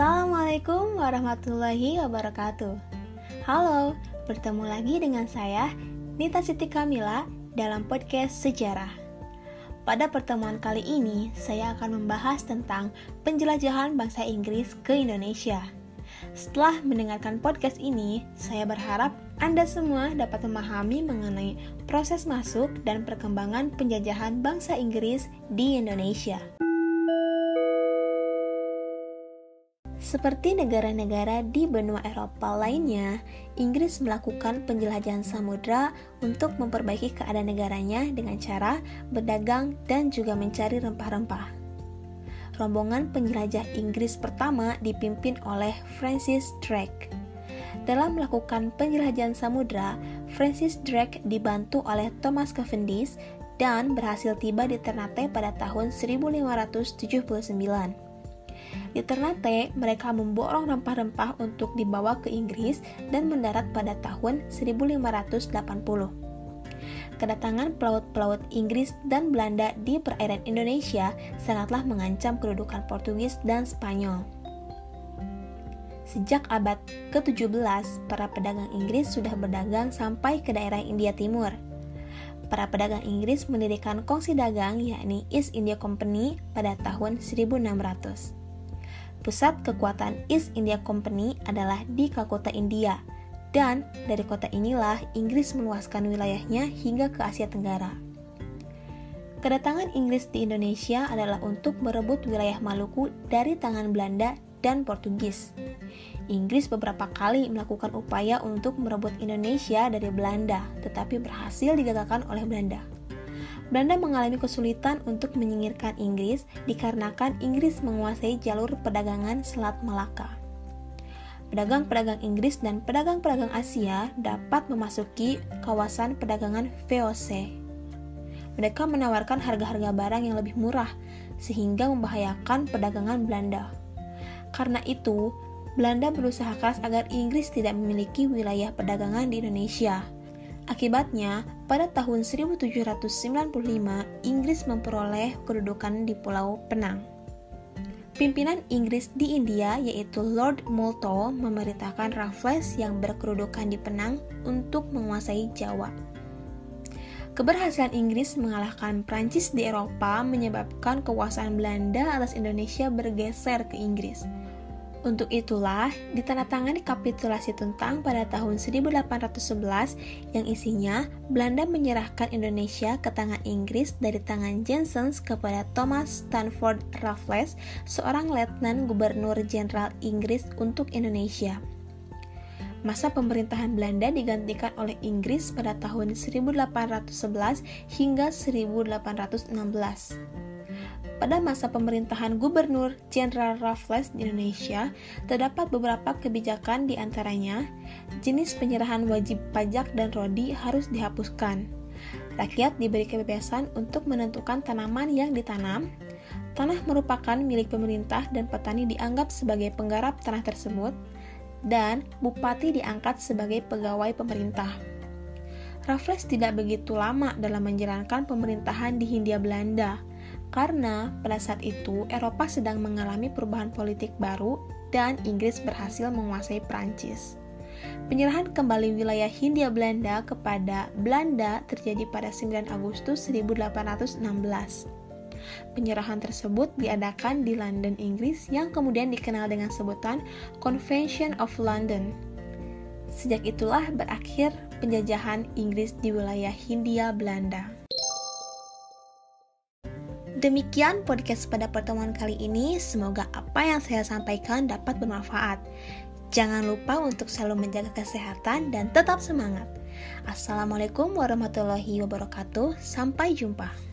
Assalamualaikum warahmatullahi wabarakatuh. Halo, bertemu lagi dengan saya Nita Siti Kamila dalam podcast Sejarah. Pada pertemuan kali ini, saya akan membahas tentang penjelajahan bangsa Inggris ke Indonesia. Setelah mendengarkan podcast ini, saya berharap Anda semua dapat memahami mengenai proses masuk dan perkembangan penjajahan bangsa Inggris di Indonesia. Seperti negara-negara di benua Eropa lainnya, Inggris melakukan penjelajahan samudra untuk memperbaiki keadaan negaranya dengan cara berdagang dan juga mencari rempah-rempah. Rombongan penjelajah Inggris pertama dipimpin oleh Francis Drake. Dalam melakukan penjelajahan samudra, Francis Drake dibantu oleh Thomas Cavendish dan berhasil tiba di Ternate pada tahun 1579. Di Ternate, mereka memborong rempah-rempah untuk dibawa ke Inggris dan mendarat pada tahun 1580. Kedatangan pelaut-pelaut Inggris dan Belanda di perairan Indonesia sangatlah mengancam kedudukan Portugis dan Spanyol. Sejak abad ke-17, para pedagang Inggris sudah berdagang sampai ke daerah India Timur. Para pedagang Inggris mendirikan kongsi dagang yakni East India Company pada tahun 1600. Pusat kekuatan East India Company adalah di Kalkutta, India, dan dari kota inilah Inggris meluaskan wilayahnya hingga ke Asia Tenggara. Kedatangan Inggris di Indonesia adalah untuk merebut wilayah Maluku dari tangan Belanda dan Portugis. Inggris beberapa kali melakukan upaya untuk merebut Indonesia dari Belanda, tetapi berhasil digagalkan oleh Belanda. Belanda mengalami kesulitan untuk menyingkirkan Inggris dikarenakan Inggris menguasai jalur perdagangan Selat Malaka. Pedagang-pedagang Inggris dan pedagang-pedagang Asia dapat memasuki kawasan perdagangan VOC. Mereka menawarkan harga-harga barang yang lebih murah, sehingga membahayakan perdagangan Belanda. Karena itu, Belanda berusaha keras agar Inggris tidak memiliki wilayah perdagangan di Indonesia. Akibatnya, pada tahun 1795, Inggris memperoleh kedudukan di Pulau Penang. Pimpinan Inggris di India, yaitu Lord Moulton, memerintahkan Raffles yang berkedudukan di Penang untuk menguasai Jawa. Keberhasilan Inggris mengalahkan Prancis di Eropa menyebabkan kekuasaan Belanda atas Indonesia bergeser ke Inggris. Untuk itulah, ditandatangani kapitulasi tentang pada tahun 1811 yang isinya Belanda menyerahkan Indonesia ke tangan Inggris dari tangan Jensens kepada Thomas Stanford Raffles, seorang letnan gubernur jenderal Inggris untuk Indonesia. Masa pemerintahan Belanda digantikan oleh Inggris pada tahun 1811 hingga 1816. Pada masa pemerintahan Gubernur Jenderal Raffles di Indonesia, terdapat beberapa kebijakan di antaranya, jenis penyerahan wajib pajak dan rodi harus dihapuskan. Rakyat diberi kebebasan untuk menentukan tanaman yang ditanam. Tanah merupakan milik pemerintah dan petani dianggap sebagai penggarap tanah tersebut, dan bupati diangkat sebagai pegawai pemerintah. Raffles tidak begitu lama dalam menjalankan pemerintahan di Hindia Belanda karena pada saat itu Eropa sedang mengalami perubahan politik baru dan Inggris berhasil menguasai Prancis. Penyerahan kembali wilayah Hindia Belanda kepada Belanda terjadi pada 9 Agustus 1816. Penyerahan tersebut diadakan di London, Inggris yang kemudian dikenal dengan sebutan Convention of London. Sejak itulah berakhir penjajahan Inggris di wilayah Hindia Belanda. Demikian podcast pada pertemuan kali ini. Semoga apa yang saya sampaikan dapat bermanfaat. Jangan lupa untuk selalu menjaga kesehatan dan tetap semangat. Assalamualaikum warahmatullahi wabarakatuh. Sampai jumpa.